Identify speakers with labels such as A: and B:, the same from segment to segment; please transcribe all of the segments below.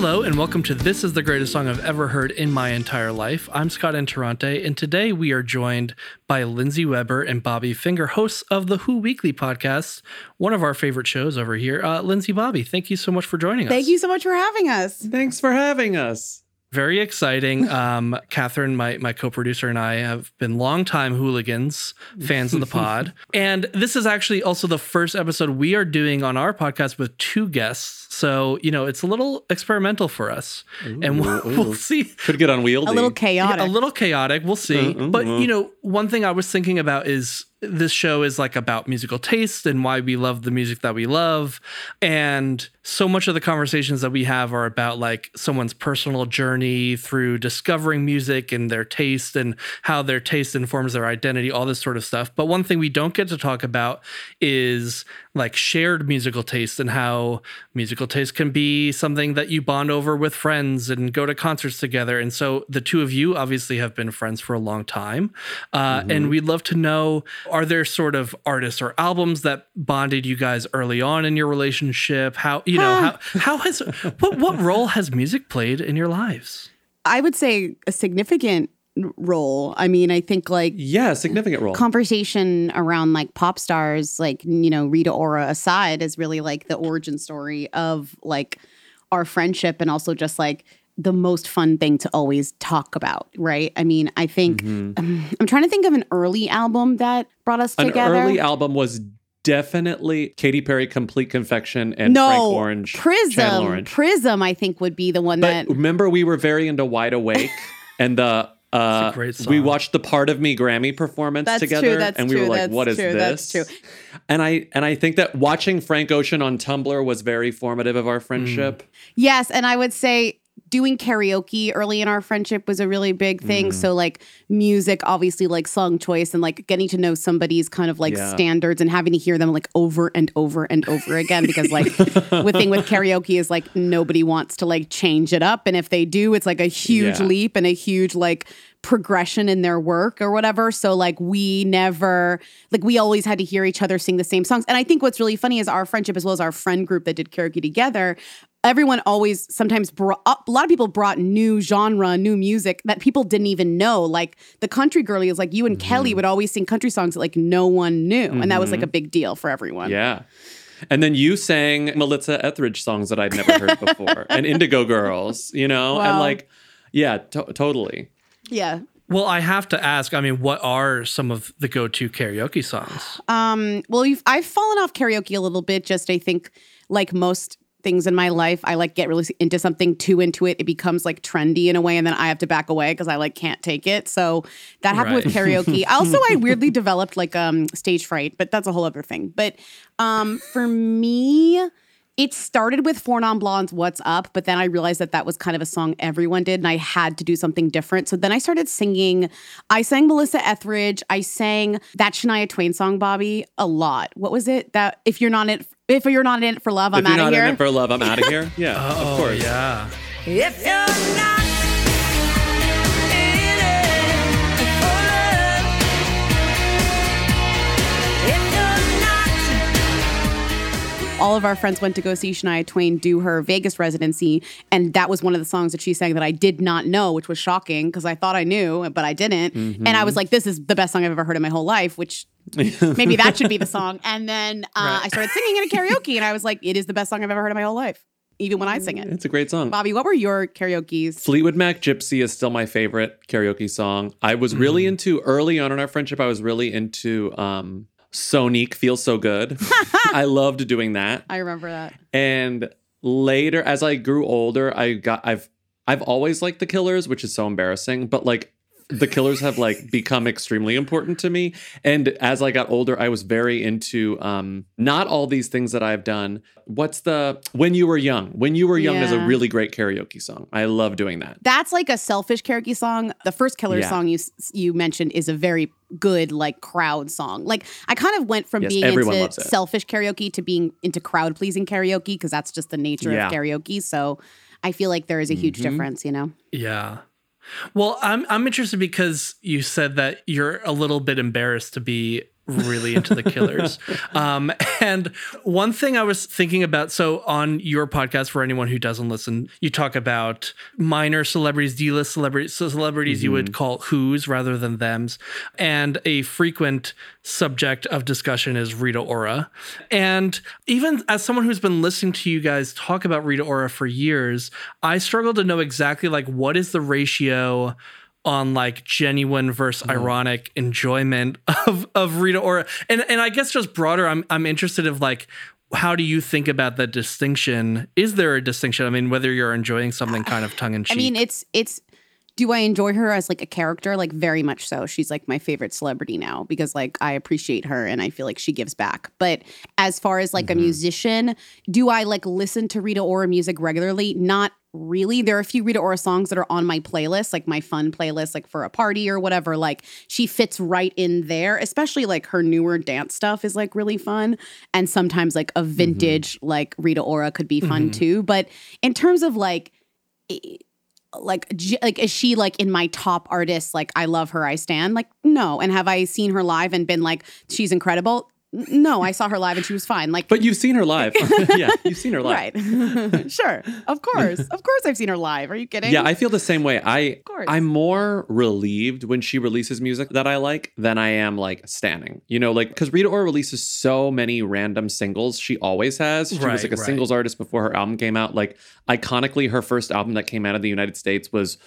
A: Hello, and welcome to This is the Greatest Song I've Ever Heard in My Entire Life. I'm Scott Interrante, and today we are joined by Lindsey Weber and Bobby Finger, hosts of the Who Weekly podcast, one of our favorite shows over here. Uh, Lindsey, Bobby, thank you so much for joining us.
B: Thank you so much for having us.
C: Thanks for having us.
A: Very exciting. Um, Katherine, my, my co producer, and I have been longtime hooligans, fans of the pod. And this is actually also the first episode we are doing on our podcast with two guests. So, you know, it's a little experimental for us. and we'll, we'll see.
C: Could get unwieldy.
B: A little chaotic.
A: Yeah, a little chaotic. We'll see.
C: Uh, uh,
A: but, you know, one thing I was thinking about is this show is like about musical taste and why we love the music that we love. And so much of the conversations that we have are about like someone's personal journey through discovering music and their taste and how their taste informs their identity, all this sort of stuff. But one thing we don't get to talk about is like shared musical taste and how musical taste can be something that you bond over with friends and go to concerts together. And so the two of you obviously have been friends for a long time. Uh, And we'd love to know are there sort of artists or albums that bonded you guys early on in your relationship? How, you know, how, how has, what, what role has music played in your lives?
B: I would say a significant role. I mean, I think like
C: Yeah, significant role.
B: conversation around like pop stars, like, you know, Rita Ora aside, is really like the origin story of like our friendship and also just like the most fun thing to always talk about, right? I mean, I think um, I'm trying to think of an early album that brought us
C: An
B: together.
C: early album was definitely Katy Perry Complete Confection and
B: no,
C: Frank Orange.
B: Prism.
C: Orange.
B: Prism, I think, would be the one
C: But
B: that.
C: remember we were very into Wide Awake and the uh,
A: a great
C: we watched the Part of Me Grammy performance
B: That's true,
C: together
B: that's
C: and we
B: true,
C: were like what is
B: true,
C: this?
B: that's true.
C: And I and I think that watching Frank Ocean on Tumblr was very formative of our friendship.
B: Yes, and I would say doing karaoke early in our friendship was a really big thing. Mm-hmm. So like music, obviously like song choice and like getting to know somebody's kind of like
C: Yeah.
B: standards and having to hear them like over and over and over again because like the thing with karaoke is like nobody wants to like change it up and if they do it's like a huge
C: Yeah.
B: leap and a huge like progression in their work or whatever. So like we never like we always had to hear each other sing the same songs. And I think what's really funny is our friendship as well as our friend group that did karaoke together. Everyone always sometimes brought a lot of people brought new genre, new music that people didn't even know. Like the country girlie is like you and Kelly would always sing country songs that like no one knew. And that was like a big deal for everyone.
C: Yeah. And then you sang Melissa Etheridge songs that I'd never heard before, and Indigo Girls, you know, and like, yeah, to- totally.
B: Yeah.
A: Well, I have to ask, I mean, what are some of the go to karaoke songs?
B: Um, well, you've, I've fallen off karaoke a little bit. Just I think, like most things in my life, I like get really into something too into it. It becomes like trendy in a way, and then I have to back away because I like can't take it. So that happened with karaoke. also, I weirdly developed like um stage fright, but that's a whole other thing. But um, for me. It started with Four Non Blondes, What's Up, but then I realized that that was kind of a song everyone did, and I had to do something different. So then I started singing. I sang Melissa Etheridge. I sang that Shania Twain song, Bobby, a lot. What was it? That if you're not in, if you're not in it for love, I'm out of here.
C: if you're
B: out of
C: not
B: here.
C: in it for love, I'm out of here. Yeah,
A: Oh,
C: of course.
A: yeah.
D: If you're not
B: All of our friends went to go see Shania Twain do her Vegas residency, and that was one of the songs that she sang that I did not know, which was shocking because I thought I knew, but I didn't. And I was like, "This is the best song I've ever heard in my whole life," which. maybe that should be the song. And then uh,
A: Right.
B: I started singing it at karaoke, and I was like, "It is the best song I've ever heard in my whole life," even when I sing it.
C: It's a great song.
B: Bobby, what were your karaoke's?
C: Fleetwood Mac Gypsy is still my favorite karaoke song. I was really into early on in our friendship. I was really into um, Sonique Feels So Good. I loved doing that.
B: I remember that.
C: And later, as I grew older, I got I've I've always liked the Killers, which is so embarrassing, but like the Killers have like become extremely important to me. And as I got older, I was very into um not all these things that I've done. What's the When You Were Young? When You Were Young is a really great karaoke song. I love doing that.
B: That's like a selfish karaoke song. The first Killer
C: Yeah.
B: song you you mentioned is a very good like crowd song. Like I kind of went from
C: Yes,
B: being into selfish karaoke to being into crowd pleasing karaoke because that's just the nature
C: Yeah.
B: of karaoke. So I feel like there is a huge
C: Mhm.
B: difference, you know.
A: Yeah. Well, I'm I'm interested because you said that you're a little bit embarrassed to be really into the Killers. Um, and one thing I was thinking about, so on your podcast, for anyone who doesn't listen, you talk about minor celebrities, D-list celebrities, so celebrities you would call who's rather than them's, and a frequent subject of discussion is Rita Ora. And even as someone who's been listening to you guys talk about Rita Ora for years, I struggle to know exactly like what is the ratio on like genuine versus ironic enjoyment of of Rita Ora. And and I guess just broader, I'm I'm interested of like how do you think about the distinction? Is there a distinction? I mean, whether you're enjoying something kind of tongue in cheek.
B: I mean, it's it's. Do I enjoy her as like a character? Like very much so. She's like my favorite celebrity now because like I appreciate her and I feel like she gives back. But as far as like
A: Mm-hmm.
B: a musician, do I like listen to Rita Ora music regularly? Not really. There are a few Rita Ora songs that are on my playlist, like my fun playlist, like for a party or whatever. Like she fits right in there, especially like her newer dance stuff is like really fun. And sometimes like a mm-hmm. vintage like Rita Ora could be fun mm-hmm. too. But in terms of like like like is she like in my top artists like i love her i stand like no and have i seen her live and been like she's incredible no i saw her live and she was fine like
C: But you've seen her live. yeah, you've seen her live.
B: right sure of course of course i've seen her live are you kidding
C: Yeah, I feel the same way. I
B: course.
C: I'm more relieved when she releases music that I like than I am like standing. You know, like because Rita Ora releases so many random singles. She always has. She was like a
A: right.
C: singles artist before her album came out. Like iconically, her first album that came out of the United States was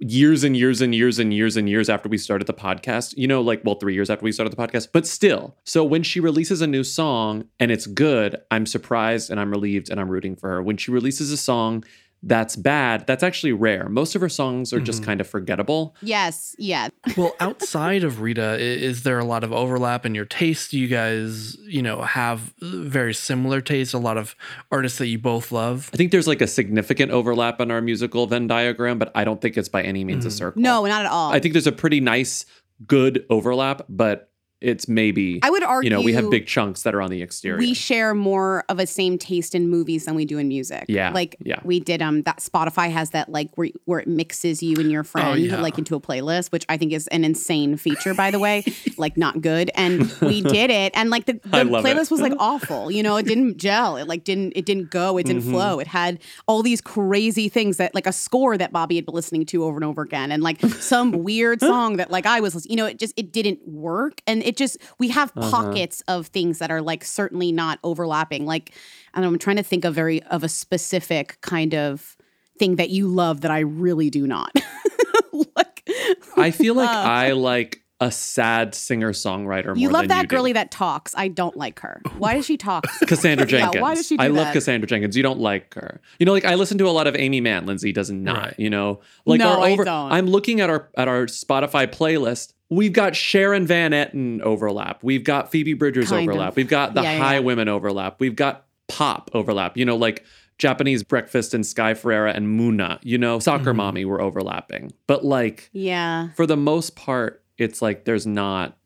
C: years and years and years and years and years after we started the podcast. You know, like well, three years after we started the podcast, but still. So when she releases a new song and it's good, I'm surprised and I'm relieved and I'm rooting for her. When she releases a song that's bad, that's actually rare. Most of her songs are just mm-hmm. kind of forgettable.
B: yes yeah
A: well, outside of Rita, is there a lot of overlap in your taste? Do you guys, you know, have very similar tastes? A lot of artists that you both love.
C: I think there's like a significant overlap in our musical Venn diagram, but I don't think it's by any means a mm. circle.
B: no not at all
C: I think there's a pretty nice, good overlap, but it's maybe
B: I would argue
C: you know we have big chunks that are on the exterior.
B: we share more of a same taste in movies than we do in music.
C: Yeah,
B: Like
C: yeah.
B: we did um that Spotify has that like where where it mixes you and your friend
A: Oh, yeah.
B: like into a playlist, which I think is an insane feature by the way. like not good. And we did it and like the, the
C: love it.
B: playlist was like awful. You know, it didn't gel. It like didn't it didn't go, it didn't
C: Mm-hmm.
B: flow. It had all these crazy things that like a score that Bobby had been listening to over and over again and like some weird song that like I was listening, you know, it just it didn't work. And it just we have
C: Uh-huh.
B: pockets of things that are like certainly not overlapping. Like I don't know, I'm trying to think of very of a specific kind of thing that you love that I really do not. like
C: I feel like I like a sad singer songwriter.
B: you
C: more
B: love
C: than
B: that
C: you do.
B: girly that talks. I don't like her. Why does she talk?
C: Cassandra
B: Yeah,
C: Jenkins.
B: why does she do
C: I love? Cassandra Jenkins. You don't like her. You know, like I listen to a lot of Aimee Mann. Lindsey does not.
A: Right.
C: You know, like
B: No,
C: our
B: I don't.
C: I'm looking at our at our Spotify playlist. We've got Sharon Van Etten overlap. We've got Phoebe Bridgers
B: Kind
C: overlap.
B: of.
C: We've got the
B: Yeah, yeah,
C: High
B: yeah.
C: Women overlap. We've got pop overlap. You know, like Japanese Breakfast and Sky Ferreira and Muna. You know, Soccer
B: Mm-hmm.
C: Mommy were overlapping. But like
B: yeah.
C: for the most part, it's like there's not.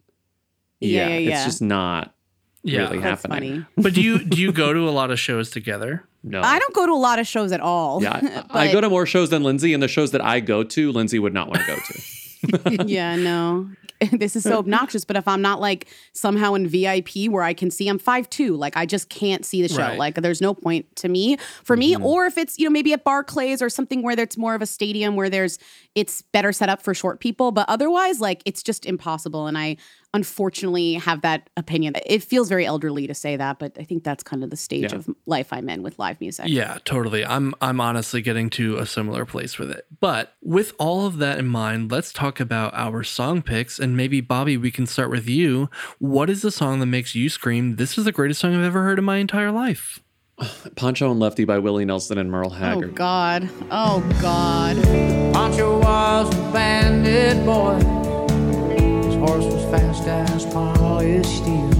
B: Yeah,
C: Yeah,
B: yeah, yeah.
C: it's just not
A: Yeah.
C: really
B: That's
C: happening.
B: funny.
A: But do you do you go to a lot of shows together?
C: No,
B: I don't go to a lot of shows at all.
C: Yeah, I, I go to more shows than Lindsey, and the shows that I go to, Lindsey would not want to go to.
B: yeah, no. this is so obnoxious, but if I'm not like somehow in VIP where I can see I'm 5'2, like I just can't see the show.
A: Right.
B: Like there's no point to me for me.
C: Mm-hmm.
B: Or if it's, you know, maybe at Barclays or something where there's more of a stadium where there's it's better set up for short people. But otherwise, like it's just impossible. And I unfortunately have that opinion. It feels very elderly to say that, but I think that's kind of the stage
C: Yeah.
B: of life I'm in with live music.
A: Yeah, totally. I'm I'm honestly getting to a similar place with it. But with all of that in mind, let's talk about our song picks and maybe Bobby, we can start with you. What is the song that makes you scream, "This is the greatest song I've ever heard in my entire life"?
C: Pancho and Lefty by Willie Nelson and Merle
B: oh,
C: Haggard.
B: Oh God. Oh God.
E: Pancho was a bandit boy. His horse was fast as polished steel.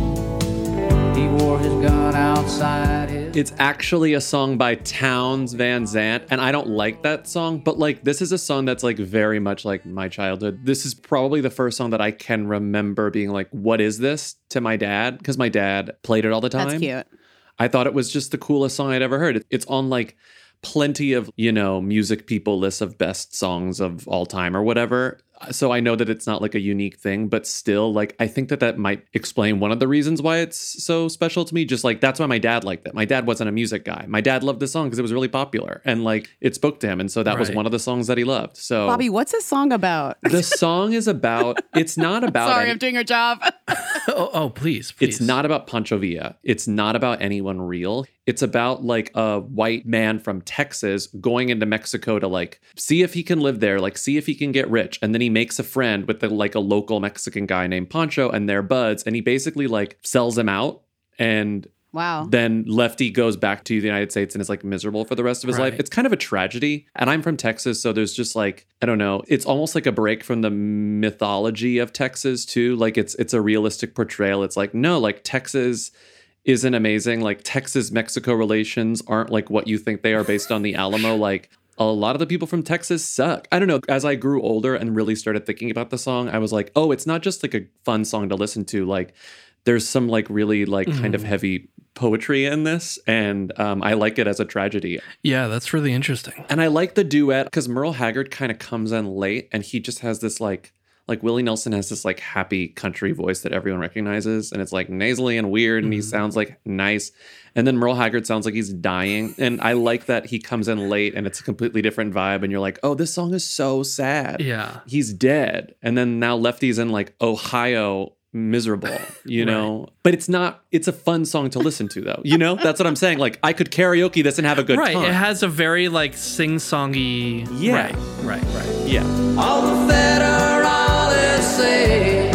E: He wore his gun outside his.
C: It's actually a song by Townes Van Zandt, and I don't like that song, but like this is a song that's like very much like my childhood. This is probably the first song that I can remember being like, "What is this?" to my dad because my dad played it all the time.
B: That's cute.
C: I thought it was just the coolest song I'd ever heard. It's on like plenty of, you know, music people lists of best songs of all time or whatever. So I know that it's not like a unique thing, but still, like I think that that might explain one of the reasons why it's so special to me. Just like that's why my dad liked it. My dad wasn't a music guy. My dad loved this song because it was really popular and like it spoke to him, and so that was one of the songs that he loved. So
B: Bobby, what's this song about?
C: the song is about. It's not about.
B: Sorry,
C: any-
B: I'm doing your job.
A: oh, oh, please, please.
C: It's not about Pancho Villa. It's not about anyone real. It's about like a white man from Texas going into Mexico to like see if he can live there, like see if he can get rich. And then he makes a friend with the, like a local Mexican guy named Pancho and they're buds. And he basically like sells him out. And
B: Wow.
C: then Lefty goes back to the United States and is like miserable for the rest of his life. It's kind of a tragedy. And I'm from Texas, so there's just like I don't know. It's almost like a break from the mythology of Texas too. Like it's it's a realistic portrayal. It's like no, like Texas isn't amazing. Like Texas Mexico relations aren't like what you think they are based on the Alamo. Like a lot of the people from Texas suck. I don't know. As I grew older and really started thinking about the song, I was like, oh, it's not just like a fun song to listen to. Like there's some like really like kind of heavy poetry in this, and um, I like it as a tragedy.
A: Yeah, that's really interesting.
C: And I like the duet because Merle Haggard kind of comes in late, and he just has this like like Willie Nelson has this like happy country voice that everyone recognizes, and it's like nasally and weird, and he mm-hmm. sounds like nice. And then Merle Haggard sounds like he's dying, and I like that he comes in late, and it's a completely different vibe, and you're like, oh, this song is so sad.
A: Yeah.
C: he's dead, and then now Lefty's in like Ohio. Miserable, you know, but it's not. It's a fun song to listen to, though. You know, that's what I'm saying. Like, I could karaoke this and have a good
A: right.
C: time.
A: It has a very like sing songy.
C: Yeah.
A: Right. Right. Right.
C: yeah.
E: All the federales say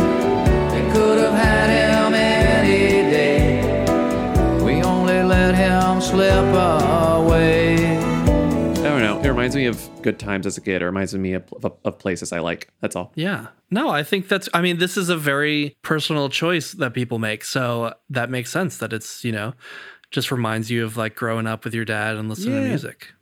E: they could have had him any day. We only let him slip away.
C: I don't know. It reminds me of good times as a kid. It reminds me of, of, of places I like. That's all.
A: Yeah. No, I think that's, I mean, this is a very personal choice that people make. So that makes sense that it's, you know, just reminds you of like growing up with your dad and listening to music.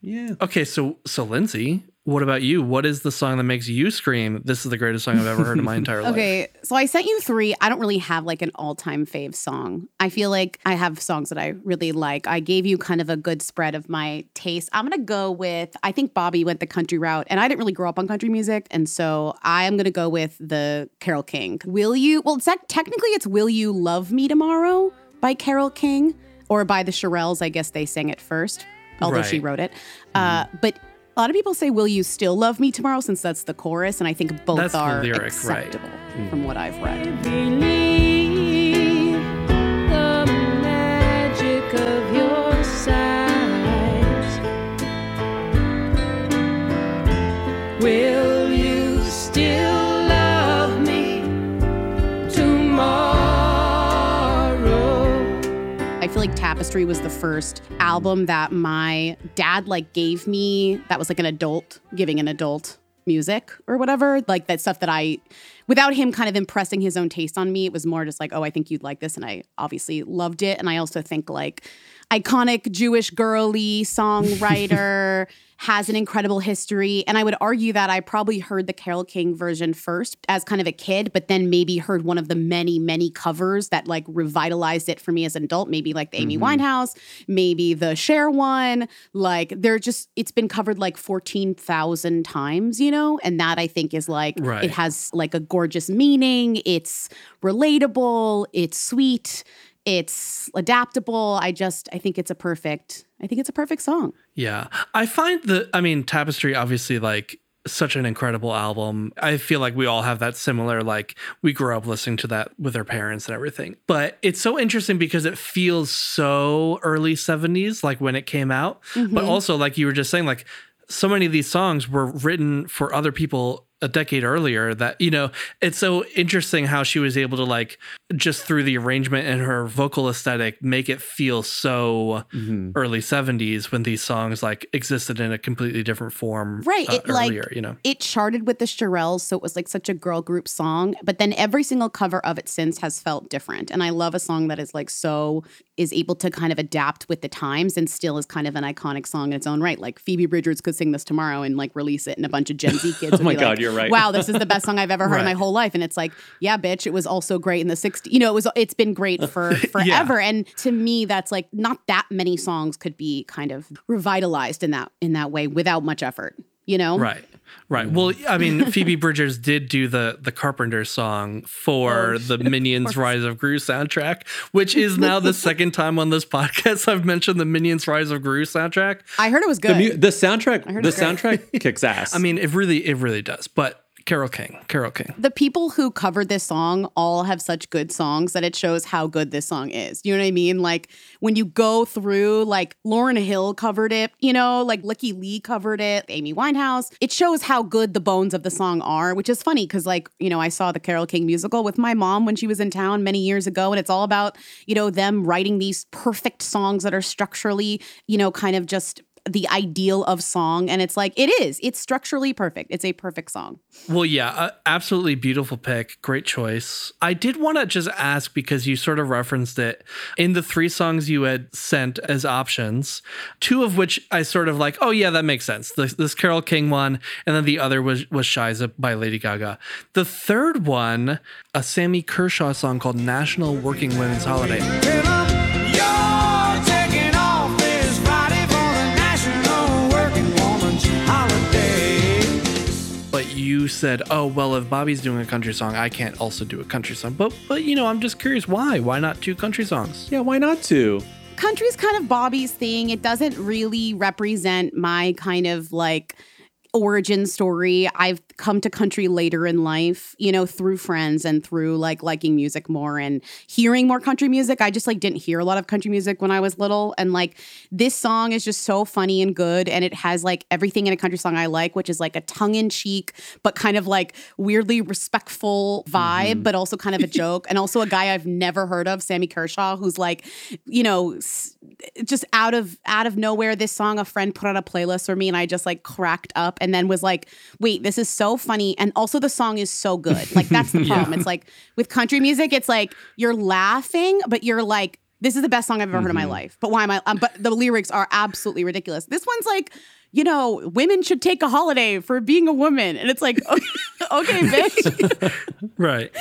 C: Yeah.
A: Okay. So, so Lindsey, what about you? What is the song that makes you scream, this is the greatest song I've ever heard in my entire life?
B: Okay, so I sent you three. I don't really have like an all time fave song. I feel like I have songs that I really like. I gave you kind of a good spread of my taste. I'm gonna go with, I think Bobby went the country route, and I didn't really grow up on country music. And so I am gonna go with the Carole King. Will you, well, it's that, technically it's Will You Love Me Tomorrow by Carole King, or by the Shirelles. I guess they sang it first, although she wrote it. Uh, but a lot of people say, Will you still love me tomorrow? Since that's the chorus. And I think both
A: That's the
B: are
A: lyric, right.
B: acceptable mm-hmm. from what I've read. Like Tapestry was the first album that my dad like gave me that was like an adult giving an adult music or whatever. Like that stuff that I without him kind of impressing his own taste on me, it was more just like, oh, I think you'd like this. And I obviously loved it. And I also think like iconic Jewish girly songwriter. has an incredible history. And I would argue that I probably heard the Carole King version first as kind of a kid, but then maybe heard one of the many, many covers that like revitalized it for me as an adult. Maybe like the Amy mm-hmm. Winehouse, maybe the Cher one. Like they're just, it's been covered like 14,000 times, you know? And that I think is like,
A: Right.
B: it has like a gorgeous meaning. It's relatable. It's sweet. It's adaptable. I just, I think it's a perfect, I think it's a perfect song.
A: Yeah. I find the I mean, Tapestry, obviously, like, such an incredible album. I feel like we all have that similar, like, we grew up listening to that with our parents and everything. But it's so interesting because it feels so early 70s, like when it came out. But mm-hmm. also, like you were just saying, like, so many of these songs were written for other people a decade earlier that you know it's so interesting how she was able to like just through the arrangement and her vocal aesthetic make it feel so early 70s when these songs like existed in a completely different form
B: Right.
A: uh,
B: it like
A: you know
B: it charted with the Shirelles, so it was like such a girl group song. But then every single cover of it since has felt different. And I love a song that is like so is able to kind of adapt with the times and still is kind of an iconic song in its own right. Like Phoebe Bridgers could sing this tomorrow and like release it, and a bunch of Gen Z kids. would
C: Oh my
B: be
C: God,
B: like,
C: you're right.
B: Wow, this is the best song I've ever heard in my whole life. And it's like, yeah, bitch, it was also great in the '60s. You know, it was. It's been great for forever. And to me, that's like not that many songs could be kind of revitalized in that in that way without much effort. You know,
A: right Right. Well, I mean, Phoebe Bridgers did do the the Carpenter song for
B: Oh,
A: the Minions Rise of Gru soundtrack, which is now the second time on this podcast I've mentioned the Minions Rise of Gru soundtrack.
B: I heard it was
C: The,
B: good.
C: mu- the soundtrack,
B: heard
C: the
B: it's great.
C: soundtrack kicks ass.
A: I mean, it really it really does. But Carole King, Carole King.
B: the people who covered this song all have such good songs that it shows how good this song is. You know what I mean? Like when you go through, like Lauryn Hill covered it, you know, like Lykke Li covered it, Amy Winehouse. It shows how good the bones of the song are, which is funny because, like, you know, I saw the Carole King musical with my mom when she was in town many years ago, and it's all about, you know, them writing these perfect songs that are structurally, you know, kind of just the ideal of song and it's like it is it's structurally perfect it's a perfect song
A: Well, yeah, uh, absolutely beautiful pick. Great choice. I did want to just ask because you sort of referenced it in the three songs you had sent as options, two of which I sort of like, oh, yeah, that makes sense. This, this Carole King one, and then the other was, was Scheiße by Lady Gaga. The third one, a Sammy Kershaw song called National Working Women's Holiday. You said, oh, well, if Bobby's doing a country song, I can't also do a country song. But, but you know, I'm just curious why? Why not two country songs?
C: yeah, why not two?
B: country's kind of Bobby's thing. It doesn't really represent my kind of like origin story. I've come to country later in life, you know, through friends and through like liking music more and hearing more country music. I just like didn't hear a lot of country music when I was little. And like this song is just so funny and good. And it has like everything in a country song I like, which is like a tongue in cheek, but kind of like weirdly respectful vibe, mm-hmm. but also kind of a joke. and also a guy I've never heard of, Sammy Kershaw, who's like, you know, just out of out of nowhere this song a friend put on a playlist for me and I just like cracked up and then was like wait this is so funny and also the song is so good like that's the problem it's like with country music it's like you're laughing but you're like this is the best song I've ever heard in my life but why am I um, but the lyrics are absolutely ridiculous this one's like you know, women should take a holiday for being a woman. And it's like, okay, okay bitch.
A: Right.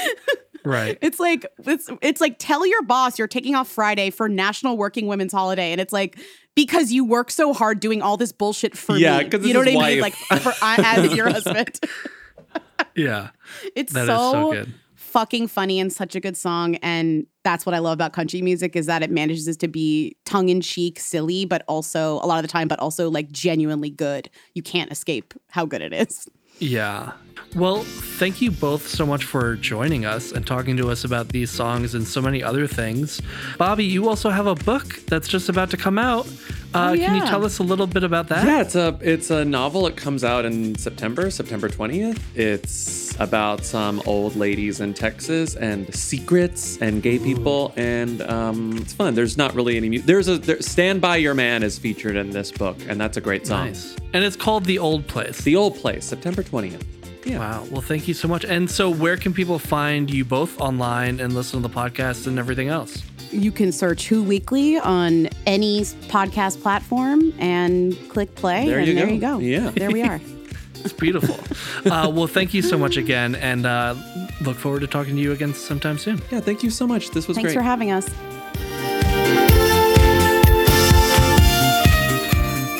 A: Right.
B: It's like it's it's like tell your boss you're taking off Friday for National Working Women's Holiday, and it's like because you work so hard doing all this bullshit for me.
C: Yeah, me.
B: you know what I mean? Like for I, as your husband,
A: Yeah.
B: it's so,
A: so good.
B: fucking funny and such a good song. And that's what I love about country music is that it manages to be tongue in cheek, silly, but also a lot of the time, but also like genuinely good. You can't escape how good it is.
A: Yeah. Well, thank you both so much for joining us and talking to us about these songs and so many other things. Bobby, you also have a book that's just about to come out. Uh, Can you tell us a little bit about that?
C: Yeah, it's a it's a novel. It comes out in September, September 20th. It's about some old ladies in Texas and secrets and gay people, and um, it's fun. There's not really any. Mu- there's a there, "Stand by Your Man" is featured in this book, and that's a great song.
A: Nice. And it's called The Old Place.
C: The Old Place, September 20th. Yeah.
A: Wow. Well, thank you so much. And so, where can people find you both online and listen to the podcast and everything else?
B: You can search Who Weekly on any podcast platform and click play.
C: There
B: and
C: you
B: there
C: go.
B: you go.
C: Yeah.
B: There we are.
A: It's beautiful. uh, well, thank you so much again, and uh, look forward to talking to you again sometime soon.
C: Yeah, thank you so much. This was
B: Thanks
C: great.
B: Thanks for having us.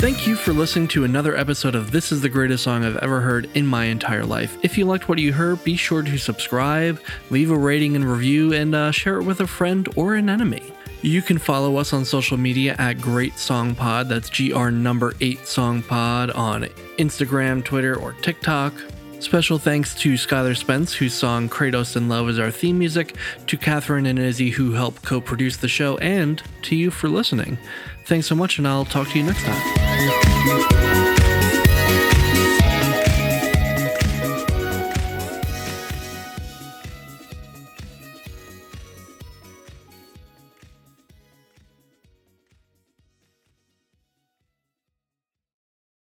A: Thank you for listening to another episode of This is the Greatest Song I've Ever Heard in My Entire Life. If you liked what you heard, be sure to subscribe, leave a rating and review, and uh, share it with a friend or an enemy. You can follow us on social media at Great Song Pod. That's GR number 8 Song Pod on Instagram, Twitter, or TikTok. Special thanks to Skylar Spence, whose song Kratos in Love is our theme music, to Katherine and Izzy, who helped co produce the show, and to you for listening. Thanks so much, and I'll talk to you next time.